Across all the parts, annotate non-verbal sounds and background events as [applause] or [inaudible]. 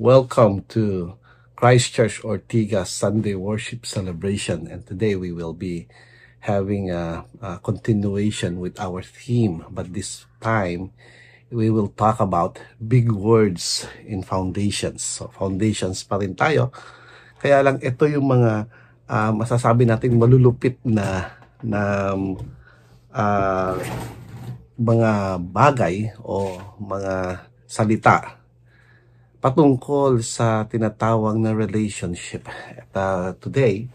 Welcome to Christchurch Ortiga Sunday Worship Celebration. And today we will be having a, a continuation with our theme. But this time, we will talk about big words in foundations. So foundations pa rin tayo. Kaya lang ito yung mga uh, masasabi natin malulupit na na uh, mga bagay o mga salita patungkol sa tinatawag na relationship. At uh, today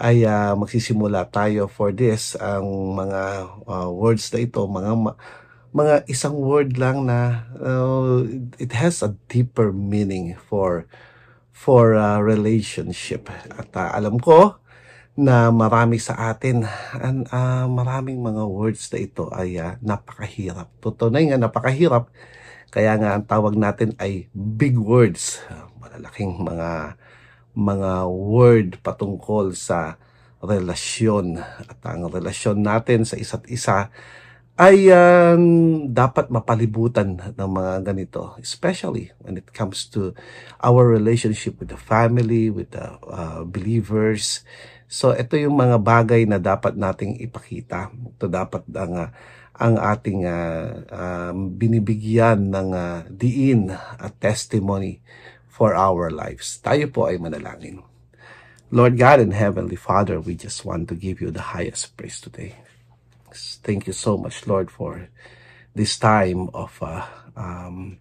ay uh, magsisimula tayo for this ang mga uh, words na ito, mga mga isang word lang na uh, it has a deeper meaning for for uh, relationship. At uh, alam ko na marami sa atin, and, uh, maraming mga words na ito ay uh, napakahirap. Totoo na nga, napakahirap. Kaya nga ang tawag natin ay big words. Malalaking mga mga word patungkol sa relasyon. At ang relasyon natin sa isa't isa ay uh, dapat mapalibutan ng mga ganito. Especially when it comes to our relationship with the family, with the uh, believers, So ito yung mga bagay na dapat nating ipakita. Ito dapat ang uh, ang ating uh, um, binibigyan ng uh, diin at testimony for our lives. Tayo po ay manalangin. Lord God and Heavenly Father, we just want to give you the highest praise today. Thank you so much, Lord, for this time of uh, um,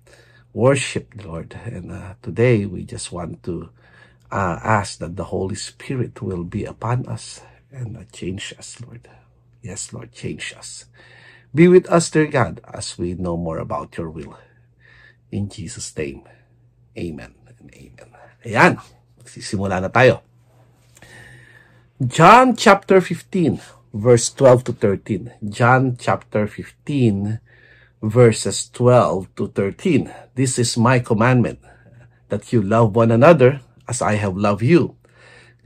worship, Lord. And uh, today we just want to uh, ask that the Holy Spirit will be upon us and uh, change us, Lord. Yes, Lord, change us. Be with us, dear God, as we know more about your will. In Jesus' name, Amen and Amen. Ayan, magsisimula na tayo. John chapter 15, verse 12 to 13. John chapter 15, verses 12 to 13. This is my commandment, that you love one another as I have loved you.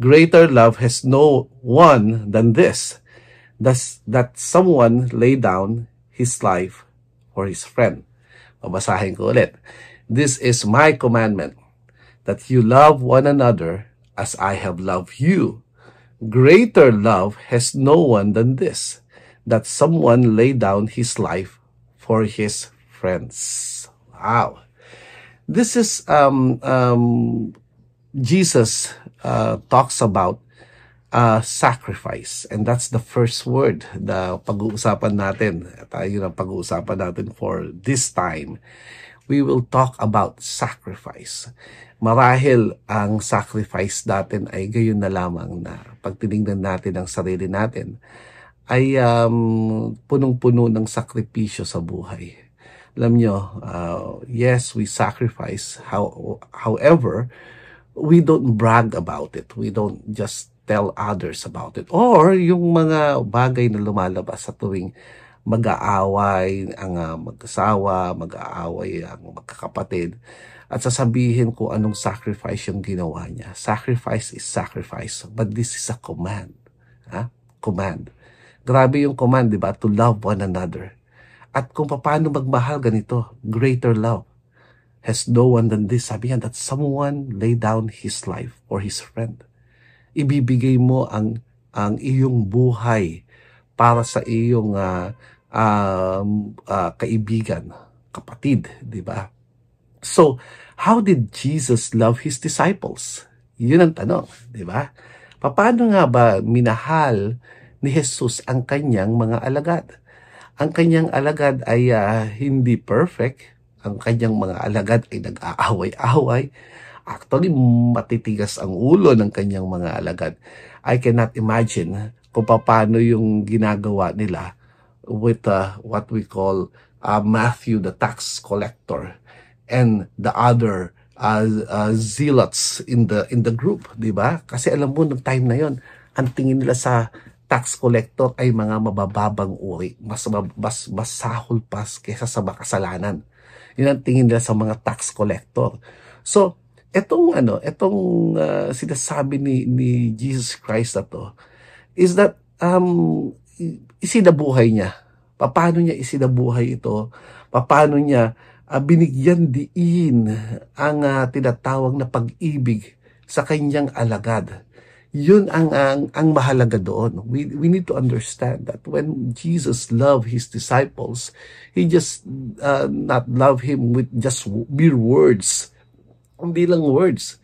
Greater love has no one than this, thus that someone lay down his life for his friend. Babasahin ko ulit. This is my commandment, that you love one another as I have loved you. Greater love has no one than this, that someone lay down his life for his friends. Wow. This is um, um, Jesus uh, talks about uh, sacrifice. And that's the first word na pag-uusapan natin. Tayo na pag-uusapan natin for this time. We will talk about sacrifice. Marahil ang sacrifice natin ay gayon na lamang na pag tinignan natin ang sarili natin, ay um, punong-puno ng sakripisyo sa buhay. Alam nyo, uh, yes, we sacrifice. How, however, we don't brag about it. We don't just tell others about it. Or yung mga bagay na lumalabas sa tuwing mag-aaway ang uh, mag-asawa, mag-aaway ang magkakapatid, at sasabihin ko anong sacrifice yung ginawa niya. Sacrifice is sacrifice, but this is a command. Ha? Command. Grabe yung command, di ba? To love one another. At kung paano magmahal ganito, greater love has no one than this. Sabi niya that someone lay down his life for his friend. Ibibigay mo ang ang iyong buhay para sa iyong uh, uh, uh, kaibigan, kapatid, di ba? So, how did Jesus love his disciples? Yun ang tanong, di ba? Paano nga ba minahal ni Jesus ang kanyang mga alagad? Ang kanyang alagad ay uh, hindi perfect, ang kanyang mga alagad ay nag-aaway-away. Actually, matitigas ang ulo ng kanyang mga alagad. I cannot imagine kung paano yung ginagawa nila with uh, what we call uh, Matthew the tax collector and the other uh, uh, zealots in the in the group, 'di ba? Kasi alam mo nung time na 'yon, ang tingin nila sa tax collector ay mga mabababang uri, mas mas mas sahol pa kaysa sa makasalanan. Yun ang tingin nila sa mga tax collector. So, etong ano, etong uh, sinasabi ni ni Jesus Christ na to is that um isinabuhay niya. Paano niya isinabuhay ito? Paano niya uh, binigyan diin ang uh, tinatawag na pag-ibig sa kanyang alagad. Yun ang, ang, ang mahalaga doon. We, we need to understand that when Jesus loved His disciples, He just uh, not love Him with just mere words. Hindi lang words.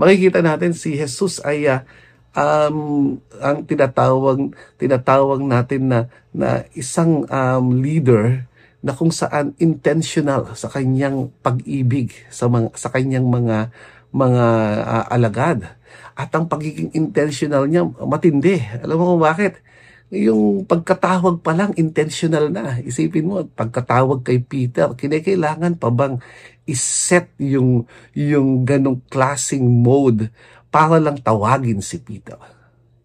Makikita natin si Jesus ay uh, um, ang tinatawag, tinatawag natin na, na isang um, leader na kung saan intentional sa kanyang pag-ibig sa mga sa kanyang mga mga uh, alagad. At ang pagiging intentional niya matindi. Alam mo kung bakit? Yung pagkatawag pa lang intentional na. Isipin mo pagkatawag kay Peter kinakailangan pa bang iset yung yung ganong klasing mode para lang tawagin si Peter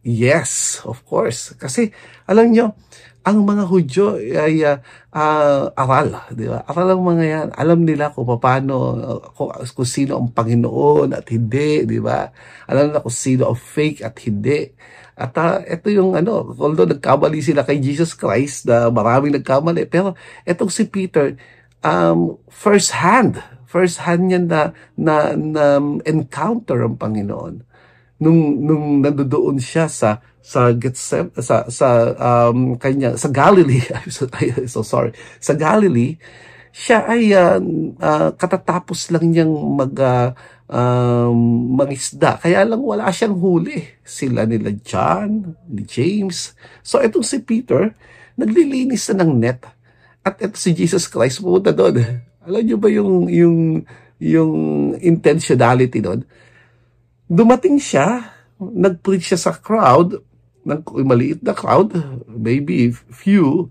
yes of course kasi alam nyo ang mga Hudyo ay uh, uh, aral, di ba? Aral ang mga yan. Alam nila kung paano, kung, kung sino ang Panginoon at hindi, di ba? Alam nila kung sino ang fake at hindi. At uh, ito yung ano, although nagkamali sila kay Jesus Christ, na maraming nagkamali, pero itong si Peter, um, first hand, first hand niya na, na, na encounter ang Panginoon. Nung nung nandoon siya sa sa Getsem sa sa um kanya sa Galilee. [laughs] I'm so, I'm so sorry. Sa Galilee siya ay uh, uh, katatapos lang niyang mag uh, um, mangisda. Kaya lang wala siyang huli. Sila nila John ni James. So itong si Peter naglilinis na ng net. At ito si Jesus Christ pumunta doon alam niyo ba yung yung yung intentionality doon dumating siya, nag-preach siya sa crowd, ng maliit na crowd, maybe few.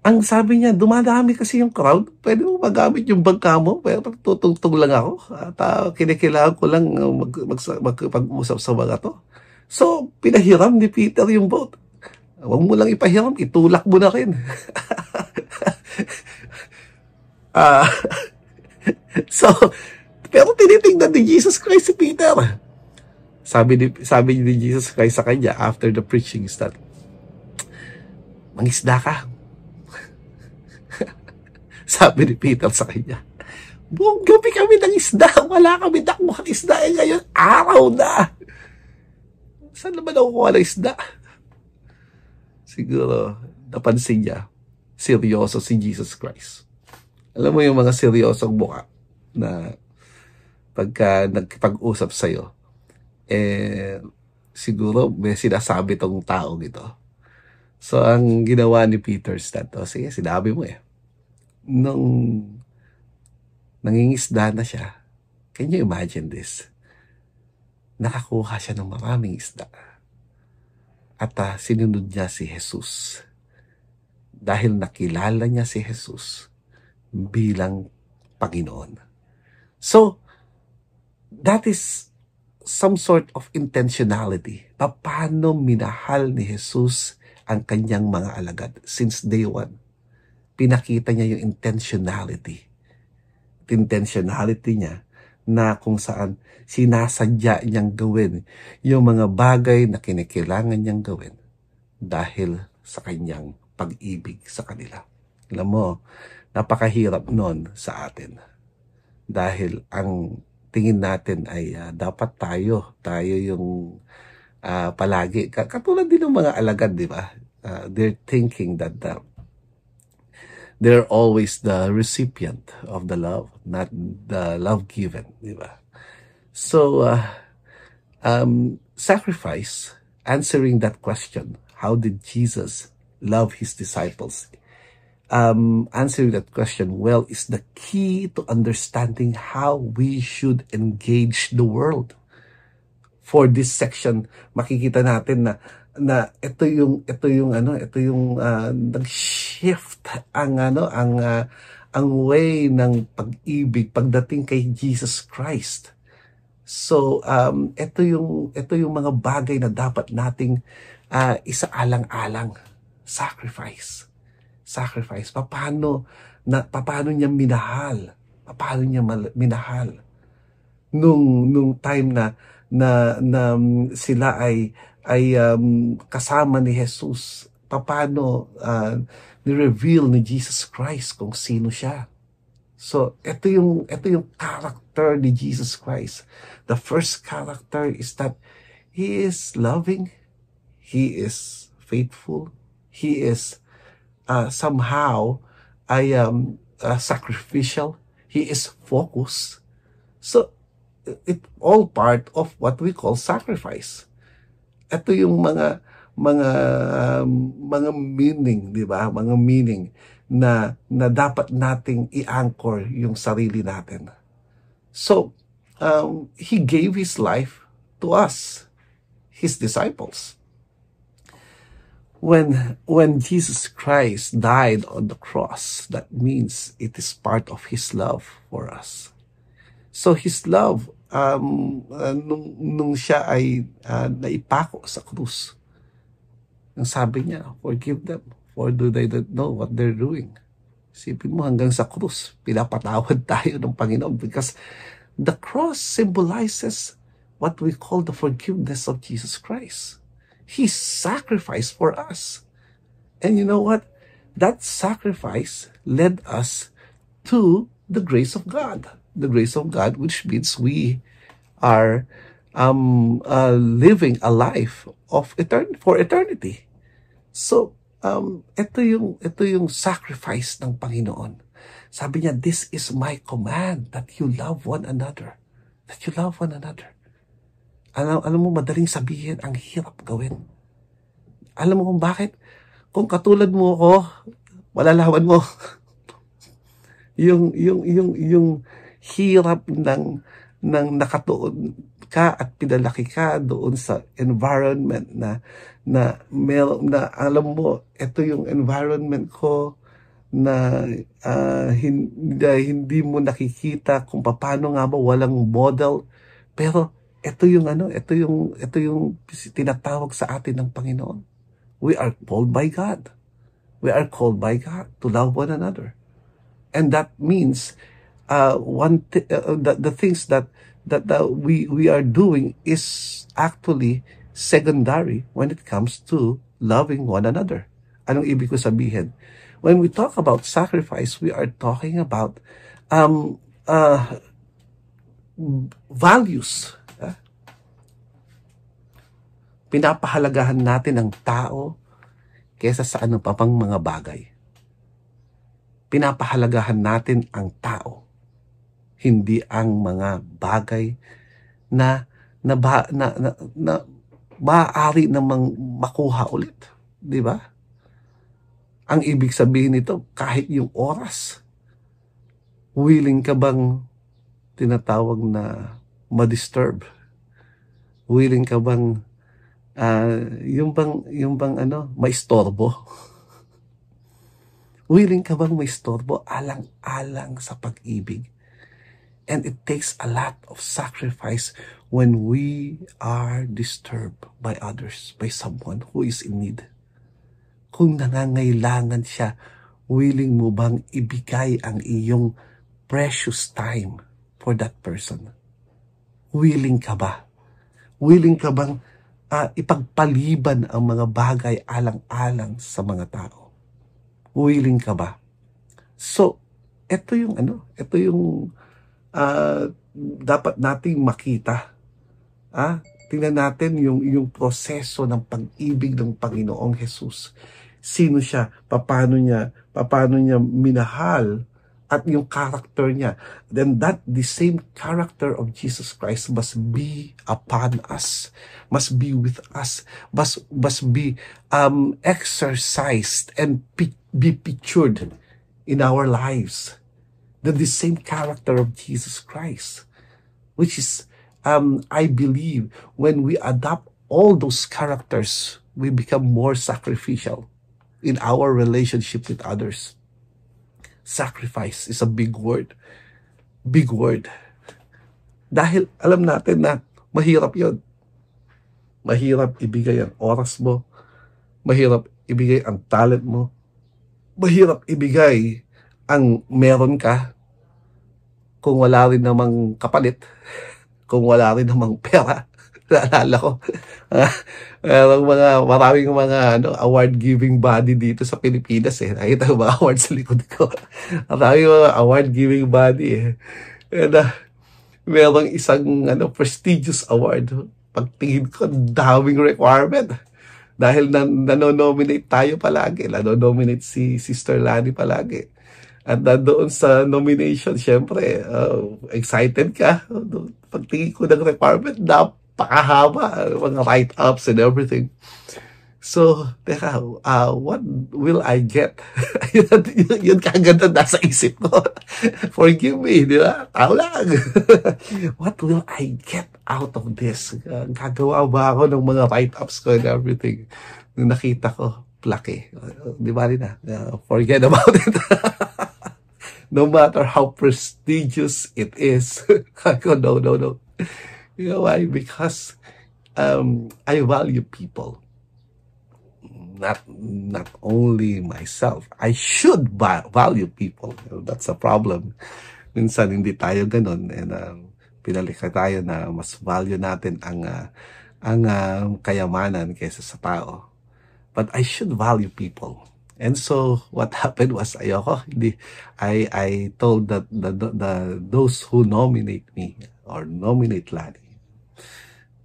Ang sabi niya, dumadami kasi yung crowd, pwede mo magamit yung bangka mo, pero tutugtog lang ako. At uh, kinikilangan ko lang mag, mag, mag, mag-usap sa mga to. So, pinahiram ni Peter yung boat. Huwag mo lang ipahiram, itulak mo na rin. [laughs] uh, [laughs] so, pero tinitingnan ni Jesus Christ si Peter. Sabi ni, sabi ni Jesus Christ sa kanya after the preaching is that, mangisda ka. [laughs] sabi ni Peter sa kanya, buong gabi kami ng isda, wala kami dakmuhang isda, eh ngayon araw na. Saan naman nakukuha ng isda? Siguro, napansin niya, seryoso si Jesus Christ. Alam mo yung mga seryosong mukha na pagka nagkipag-usap sa'yo, eh, siguro may sinasabi tong taong ito. So, ang ginawa ni Peter Stant, oh, sige, sinabi mo eh. Nung nangingisda na siya, can you imagine this? Nakakuha siya ng maraming isda. At uh, sinunod niya si Jesus. Dahil nakilala niya si Jesus bilang Panginoon. So, that is some sort of intentionality. Paano minahal ni Jesus ang kanyang mga alagad since day one? Pinakita niya yung intentionality. Intentionality niya na kung saan sinasadya niyang gawin yung mga bagay na kinikailangan niyang gawin dahil sa kanyang pag-ibig sa kanila. Alam mo, napakahirap nun sa atin. Dahil ang tingin natin ay uh, dapat tayo, tayo yung uh, palagi. Katulad din ng mga alagad, di ba? Uh, they're thinking that the, they're always the recipient of the love, not the love given, di ba? So, uh, um, sacrifice, answering that question, how did Jesus love his disciples? Um, answering that question well is the key to understanding how we should engage the world. For this section, makikita natin na na ito yung ito yung ano ito yung uh, nag-shift ang ano ang uh, ang way ng pag-ibig pagdating kay Jesus Christ. So um ito yung ito yung mga bagay na dapat nating uh, isaalang-alang sacrifice sacrifice? Paano, na, paano niya minahal? Paano niya minahal? Nung, nung time na, na, na um, sila ay, ay um, kasama ni Jesus, paano uh, ni-reveal ni Jesus Christ kung sino siya? So, ito yung, ito yung character ni Jesus Christ. The first character is that He is loving, He is faithful, He is uh, somehow I am uh, sacrificial, He is focused. So, it all part of what we call sacrifice. Ito yung mga mga mga meaning, 'di ba? Mga meaning na na dapat nating i-anchor yung sarili natin. So, um, he gave his life to us, his disciples. When when Jesus Christ died on the cross, that means it is part of his love for us. So his love um, uh, nung, nung siya ay uh, naipako sa krus, ang sabi niya, forgive them, for do they not know what they're doing. Sipin mo hanggang sa krus, pinapatawad [laughs] tayo ng Panginoon because the cross symbolizes what we call the forgiveness of Jesus Christ. He sacrificed for us. And you know what? That sacrifice led us to the grace of God. The grace of God, which means we are um, uh, living a life of etern for eternity. So, um, ito yung, ito yung sacrifice ng Panginoon. Sabi niya, this is my command that you love one another. That you love one another. Alam, alam mo, madaling sabihin, ang hirap gawin. Alam mo kung bakit? Kung katulad mo ako, malalaman mo. [laughs] yung, yung, yung, yung hirap ng, ng nakatuon ka at pinalaki ka doon sa environment na na mer na alam mo ito yung environment ko na uh, hindi, hindi mo nakikita kung paano nga ba walang model pero ito yung ano ito yung ito yung tinatawag sa atin ng Panginoon we are called by God we are called by God to love one another and that means uh, one th- uh, the, the things that that uh, we we are doing is actually secondary when it comes to loving one another. Anong ibig ko sabihin? When we talk about sacrifice, we are talking about um, uh, values. Pinapahalagahan natin ang tao kesa sa ano pa pang mga bagay. Pinapahalagahan natin ang tao hindi ang mga bagay na na ba, na, na, na maaari namang makuha ulit, di ba? Ang ibig sabihin nito, kahit yung oras, willing ka bang tinatawag na ma-disturb? Willing ka bang uh, yung bang yung bang ano, maistorbo? [laughs] willing ka bang maistorbo alang-alang sa pag-ibig? And it takes a lot of sacrifice when we are disturbed by others, by someone who is in need. Kung nangangailangan siya, willing mo bang ibigay ang iyong precious time for that person? Willing ka ba? Willing ka bang uh, ipagpaliban ang mga bagay alang-alang sa mga tao? Willing ka ba? So, ito yung ano, ito yung uh, dapat nating makita. Ah, tingnan natin yung yung proseso ng pag-ibig ng Panginoong Jesus. Sino siya? Paano niya? Paano niya minahal? At yung character niya. Then that the same character of Jesus Christ must be upon us. Must be with us. Must, must be um, exercised and be pictured in our lives Then the same character of Jesus Christ, which is, um, I believe, when we adopt all those characters, we become more sacrificial in our relationship with others. Sacrifice is a big word. Big word. Dahil alam natin na mahirap yon. Mahirap ibigay ang oras mo. Mahirap ibigay ang talent mo. Mahirap ibigay ang meron ka kung wala rin namang kapalit, [laughs] kung wala rin namang pera. Naalala ko. [laughs] Merong mga, maraming mga ano, award-giving body dito sa Pilipinas eh. Nakita ko mga award sa likod ko. [laughs] maraming mga award-giving body eh. And uh, merong isang ano, prestigious award. Pagtingin ko, daming requirement. Dahil nan nanonominate tayo palagi. Nanonominate si Sister Lani palagi. At doon sa nomination, syempre, uh, excited ka. Pagtingin ko ng requirement, napakahaba. Mga write-ups and everything. So, teka, uh, what will I get? [laughs] yun, yun, yun na nasa isip ko. [laughs] Forgive me, di ba? Tao lang. [laughs] what will I get out of this? Uh, gagawa ba ako ng mga write-ups ko and everything? Nung nakita ko, plaki. Di ba rin na? Uh, forget about it. no matter how prestigious it is. No, no, no. You know why? Because um, I value people not not only myself. I should value people. That's a problem. Minsan hindi tayo ganun and uh, pinalika tayo na mas value natin ang uh, ang uh, kayamanan kaysa sa tao. But I should value people. And so what [laughs] happened was ayoko hindi I I told that the, the, those who nominate me or nominate Lani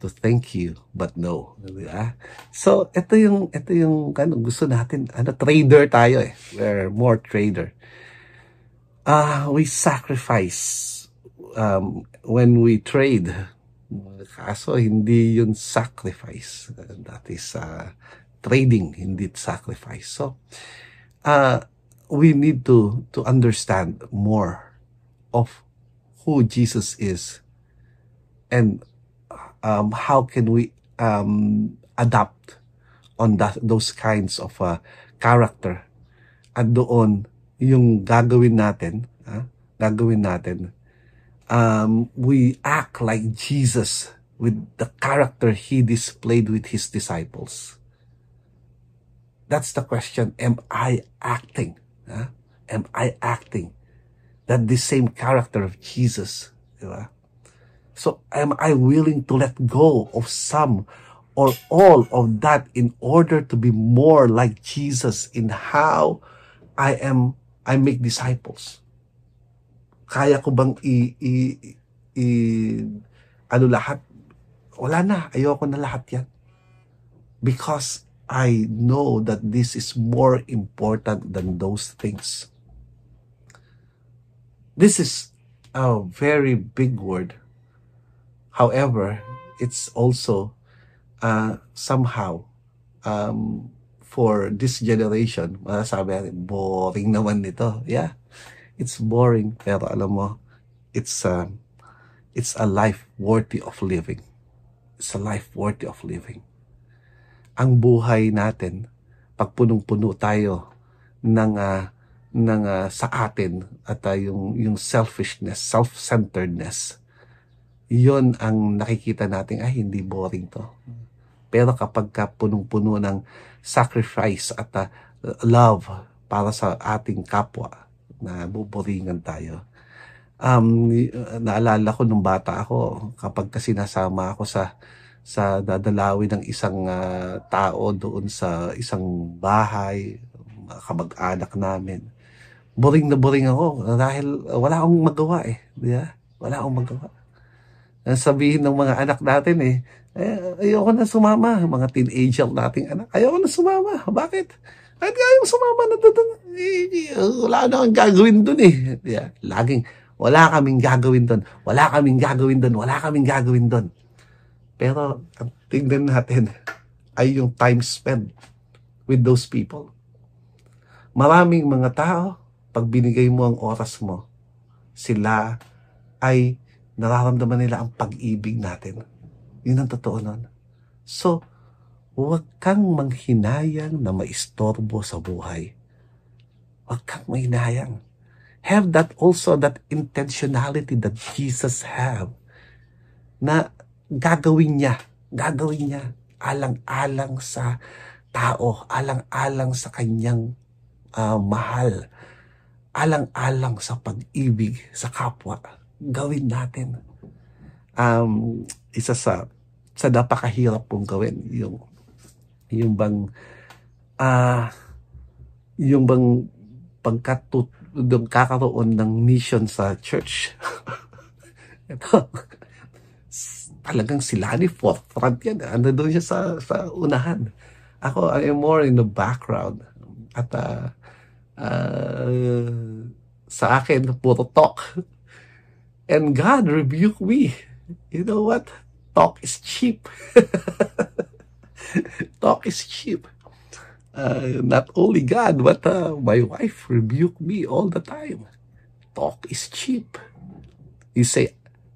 to thank you, but no. Diba? So, ito yung, ito yung, ano, gusto natin, ano, trader tayo eh. We're more trader. Uh, we sacrifice um, when we trade. Kaso, hindi yun sacrifice. That is uh, trading, hindi sacrifice. So, uh, we need to, to understand more of who Jesus is and um, how can we um, adapt on that, those kinds of uh, character at doon yung gagawin natin uh, gagawin natin um, we act like Jesus with the character he displayed with his disciples that's the question am I acting uh, am I acting that the same character of Jesus diba? So am I willing to let go of some or all of that in order to be more like Jesus in how I am, I make disciples? Kaya ko bang i, i, i ano lahat? Wala na. Ayoko na lahat yan. Because I know that this is more important than those things. This is a very big word However, it's also uh, somehow um, for this generation, masasabi natin, boring naman nito. Yeah, it's boring. Pero alam mo, it's a, uh, it's a life worthy of living. It's a life worthy of living. Ang buhay natin, pag punong-puno tayo ng uh, ng uh, sa atin at uh, yung yung selfishness, self-centeredness, yon ang nakikita natin, ay hindi boring to. Pero kapag ka punong-puno ng sacrifice at uh, love para sa ating kapwa, na buboringan tayo. Um, naalala ko nung bata ako, kapag kasi nasama ako sa sa dadalawin ng isang uh, tao doon sa isang bahay, kamag-anak namin. Boring na boring ako dahil wala akong magawa eh. Di ba? Wala akong magawa sabihin ng mga anak natin eh, eh ayoko na sumama. Mga teenager nating anak, ayoko na sumama. Bakit? Bakit kayong sumama na doon? Eh, wala na akong gagawin doon eh. Yeah, laging, wala kaming gagawin doon. Wala kaming gagawin doon. Wala kaming gagawin doon. Pero, ang tingnan natin ay yung time spent with those people. Maraming mga tao, pag binigay mo ang oras mo, sila ay nararamdaman nila ang pag-ibig natin. Yun ang totoo nun. So, huwag kang manghinayang na maistorbo sa buhay. Huwag kang manghinayang. Have that also, that intentionality that Jesus have na gagawin niya, gagawin niya alang-alang sa tao, alang-alang sa kanyang uh, mahal, alang-alang sa pag-ibig sa kapwa gawin natin. Um, isa sa sa napakahirap pong gawin. Yung, yung bang, ah, uh, yung bang pagkatut, kakaroon ng mission sa church. [laughs] Ito, talagang sila ni forefront yan. Ano doon siya sa, sa unahan. Ako, I am more in the background. At uh, uh, sa akin, puro talk. And God rebuked me. You know what? Talk is cheap. [laughs] talk is cheap. Uh, not only God, but uh, my wife rebuked me all the time. Talk is cheap. You say,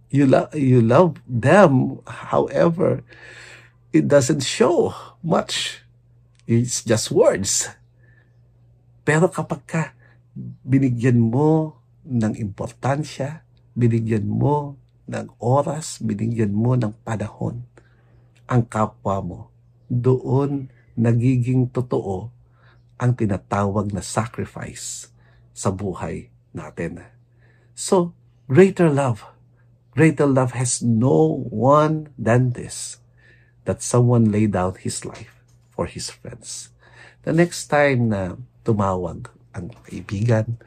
you love you love them however it doesn't show much. It's just words. Pero kapag ka binigyan mo ng importansya binigyan mo ng oras binigyan mo ng panahon ang kapwa mo doon nagiging totoo ang tinatawag na sacrifice sa buhay natin. So greater love Greater love has no one than this, that someone laid down his life for his friends. The next time na tumawag ang kaibigan,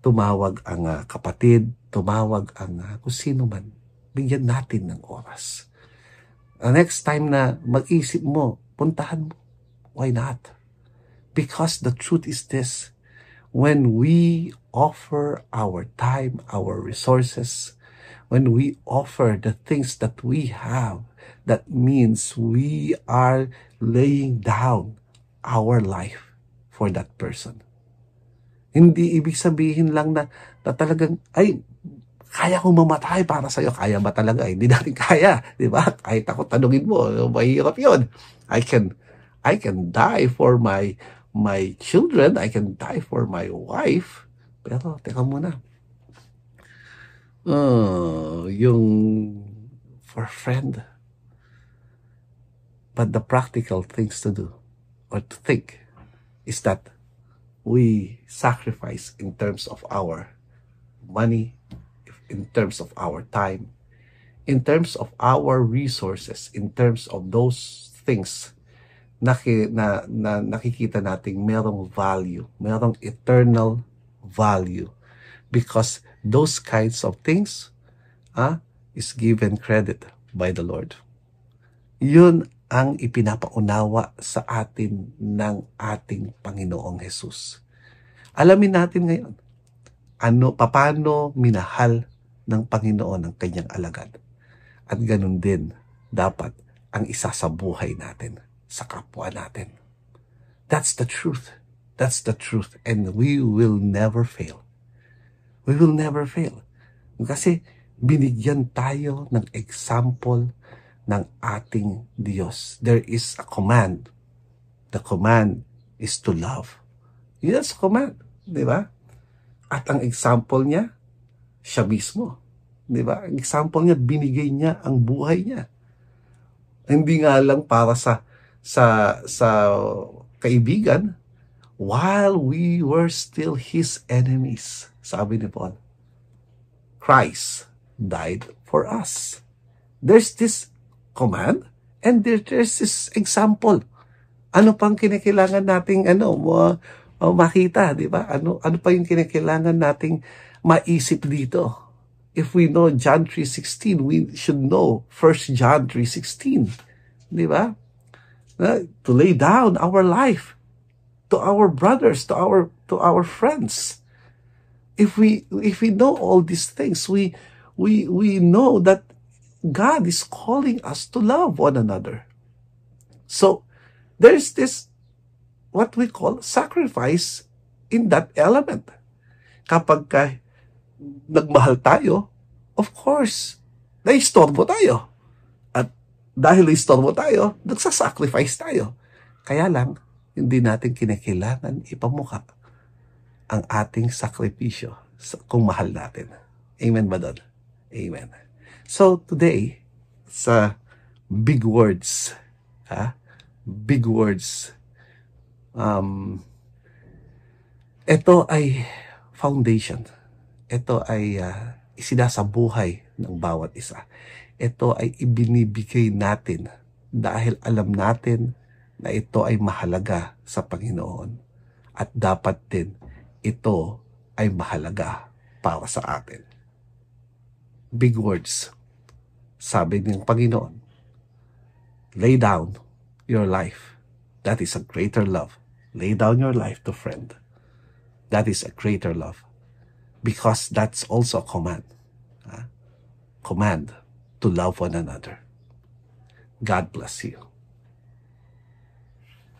tumawag ang uh, kapatid, tumawag ang uh, kung sino man, bigyan natin ng oras. The next time na mag-isip mo, puntahan mo. Why not? Because the truth is this, when we offer our time, our resources, when we offer the things that we have, that means we are laying down our life for that person. Hindi ibig sabihin lang na, na talagang, ay, kaya kong mamatay para sa'yo. Kaya ba talaga? Hindi natin [laughs] kaya. Di ba? Kahit ako tanungin mo, mahirap yun. I can, I can die for my, my children. I can die for my wife. Pero, teka muna uh, yung for friend. But the practical things to do or to think is that we sacrifice in terms of our money, in terms of our time, in terms of our resources, in terms of those things na, na, na nakikita nating merong value, merong eternal value because those kinds of things ah, is given credit by the Lord. Yun ang ipinapaunawa sa atin ng ating Panginoong Hesus. Alamin natin ngayon, ano, paano minahal ng Panginoon ang kanyang alagad. At ganun din, dapat ang isa sa buhay natin, sa kapwa natin. That's the truth. That's the truth. And we will never fail we will never fail. Kasi binigyan tayo ng example ng ating Diyos. There is a command. The command is to love. Yes, command. Di ba? At ang example niya, siya mismo. Di ba? Ang example niya, binigay niya ang buhay niya. Hindi nga lang para sa sa sa kaibigan, while we were still his enemies. Sabi ni Paul, Christ died for us. There's this command and there, there's this example. Ano pang kinakailangan nating ano, uh, uh, makita, di ba? Ano, ano pa yung kinakailangan nating maisip dito? If we know John 3.16, we should know 1 John 3.16. Di ba? Uh, to lay down our life to our brothers, to our to our friends. If we if we know all these things, we we we know that God is calling us to love one another. So there's this what we call sacrifice in that element. Kapag ka nagmahal tayo, of course, naistorbo tayo. At dahil naistorbo tayo, nagsasacrifice tayo. Kaya lang, hindi natin kinakailangan ipamuka ang ating sakripisyo kung mahal natin. Amen ba doon? Amen. So today, sa big words, ha? Big words. Um, ito ay foundation. Ito ay uh, isinasabuhay ng bawat isa. ito ay ibinibigay natin dahil alam natin na ito ay mahalaga sa Panginoon at dapat din ito ay mahalaga para sa atin. Big words. Sabi ng Panginoon, lay down your life. That is a greater love. Lay down your life to friend. That is a greater love. Because that's also a command. Huh? Command to love one another. God bless you.